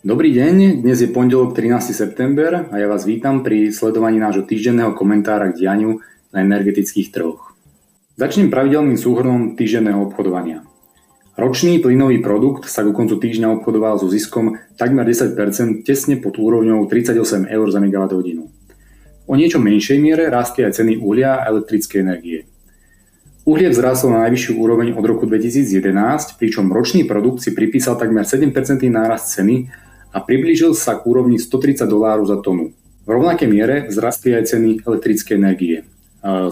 Dobrý deň, dnes je pondelok 13. september a ja vás vítam pri sledovaní nášho týždenného komentára k dianiu na energetických trhoch. Začnem pravidelným súhrnom týždenného obchodovania. Ročný plynový produkt sa ku koncu týždňa obchodoval so ziskom takmer 10% tesne pod úrovňou 38 eur za MWh. O niečo menšej miere rástli aj ceny uhlia a elektrické energie. Uhlie vzrástlo na najvyššiu úroveň od roku 2011, pričom ročný produkt si pripísal takmer 7% nárast ceny a priblížil sa k úrovni 130 dolárov za tonu. V rovnakej miere vzrastli aj ceny elektrickej energie.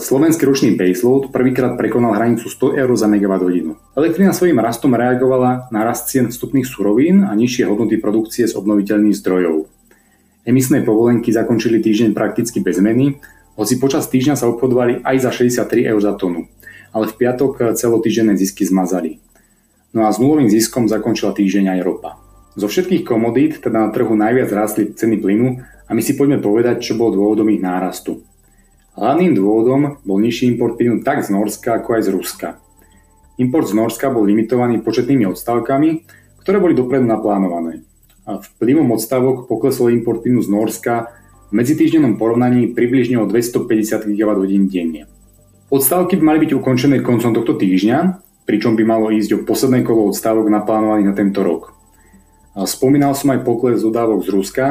Slovenský ročný baseload prvýkrát prekonal hranicu 100 eur za megawatt hodinu. Elektrina svojím rastom reagovala na rast cien vstupných surovín a nižšie hodnoty produkcie z obnoviteľných zdrojov. Emisné povolenky zakončili týždeň prakticky bez zmeny, hoci počas týždňa sa obchodovali aj za 63 eur za tonu, ale v piatok celotýždenné zisky zmazali. No a s nulovým ziskom zakončila týždeň aj ropa. Zo všetkých komodít teda na trhu najviac rástli ceny plynu a my si poďme povedať, čo bolo dôvodom ich nárastu. Hlavným dôvodom bol nižší import plynu tak z Norska, ako aj z Ruska. Import z Norska bol limitovaný početnými odstavkami, ktoré boli dopredu naplánované. A vplyvom odstavok poklesol import plynu z Norska v medzitýždennom porovnaní približne o 250 GWh denne. Odstavky by mali byť ukončené koncom tohto týždňa, pričom by malo ísť o posledné kolo odstavok naplánovaných na tento rok. Spomínal som aj pokles dodávok z Ruska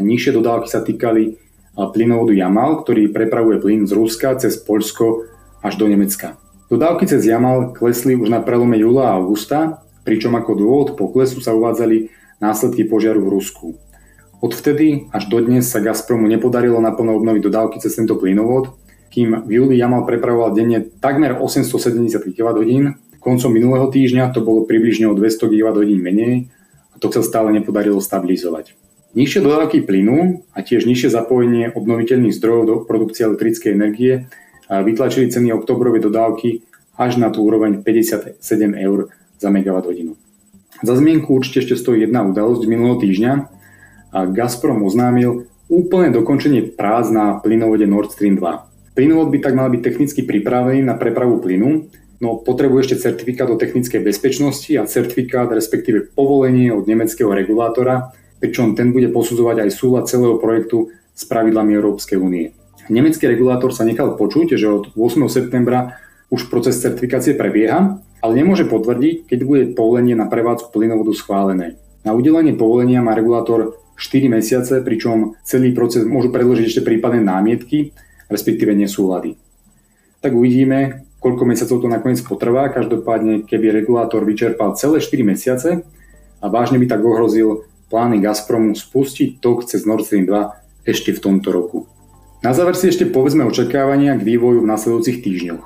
nižšie dodávky sa týkali plynovodu Jamal, ktorý prepravuje plyn z Ruska cez Poľsko až do Nemecka. Dodávky cez Jamal klesli už na prelome júla a augusta, pričom ako dôvod poklesu sa uvádzali následky požiaru v Rusku. Odvtedy až dodnes sa Gazpromu nepodarilo naplno obnoviť dodávky cez tento plynovod, kým v júli Jamal prepravoval denne takmer 870 kWh, koncom minulého týždňa to bolo približne o 200 kWh menej to sa stále nepodarilo stabilizovať. Nižšie dodávky plynu a tiež nižšie zapojenie obnoviteľných zdrojov do produkcie elektrickej energie vytlačili ceny oktobrovej dodávky až na tú úroveň 57 eur za megawatt hodinu. Za zmienku určite ešte stojí jedna udalosť minulého týždňa. Gazprom oznámil úplné dokončenie prác na plynovode Nord Stream 2. Plynovod by tak mal byť technicky pripravený na prepravu plynu, no potrebuje ešte certifikát o technickej bezpečnosti a certifikát, respektíve povolenie od nemeckého regulátora, pričom ten bude posudzovať aj súlad celého projektu s pravidlami Európskej únie. Nemecký regulátor sa nechal počuť, že od 8. septembra už proces certifikácie prebieha, ale nemôže potvrdiť, keď bude povolenie na prevádzku plynovodu schválené. Na udelenie povolenia má regulátor 4 mesiace, pričom celý proces môžu predložiť ešte prípadné námietky, respektíve nesúlady. Tak uvidíme, koľko mesiacov to nakoniec potrvá. Každopádne, keby regulátor vyčerpal celé 4 mesiace a vážne by tak ohrozil plány Gazpromu spustiť tok cez Nord Stream 2 ešte v tomto roku. Na záver si ešte povedzme očakávania k vývoju v nasledujúcich týždňoch.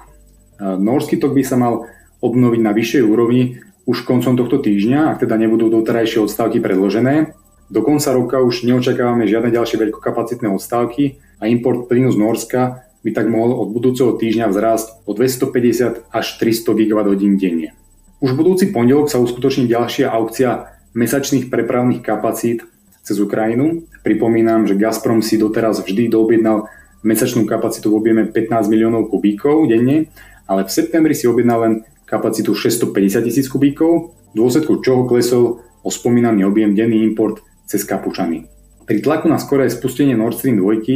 Norský tok by sa mal obnoviť na vyššej úrovni už koncom tohto týždňa, ak teda nebudú doterajšie odstavky predložené. Do konca roka už neočakávame žiadne ďalšie veľkokapacitné odstavky a import plynu z Norska by tak mohol od budúceho týždňa vzrásť o 250 až 300 GWh denne. Už budúci pondelok sa uskutoční ďalšia aukcia mesačných prepravných kapacít cez Ukrajinu. Pripomínam, že Gazprom si doteraz vždy doobjednal mesačnú kapacitu v objeme 15 miliónov kubíkov denne, ale v septembri si objednal len kapacitu 650 tisíc kubíkov, v dôsledku čoho klesol o spomínaný objem denný import cez Kapučany. Pri tlaku na skoré spustenie Nord Stream 2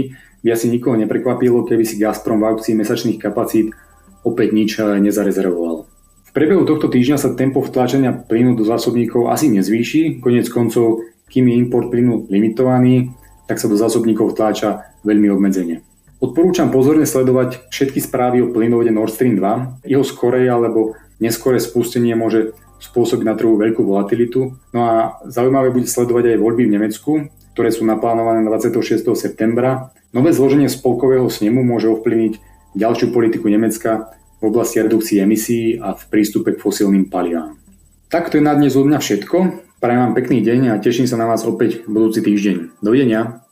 by asi nikoho neprekvapilo, keby si Gazprom v aukcii mesačných kapacít opäť nič eh, nezarezervoval. V priebehu tohto týždňa sa tempo vtlačenia plynu do zásobníkov asi nezvýši, konec koncov, kým je import plynu limitovaný, tak sa do zásobníkov vtláča veľmi obmedzenie. Odporúčam pozorne sledovať všetky správy o plynovode Nord Stream 2. Jeho skorej alebo neskoré spustenie môže spôsobiť na trhu veľkú volatilitu. No a zaujímavé bude sledovať aj voľby v Nemecku, ktoré sú naplánované na 26. septembra Nové zloženie spolkového snemu môže ovplyvniť ďalšiu politiku Nemecka v oblasti redukcie emisí a v prístupe k fosílnym palivám. Tak to je na dnes od mňa všetko. Prajem vám pekný deň a teším sa na vás opäť budúci týždeň. Dovidenia.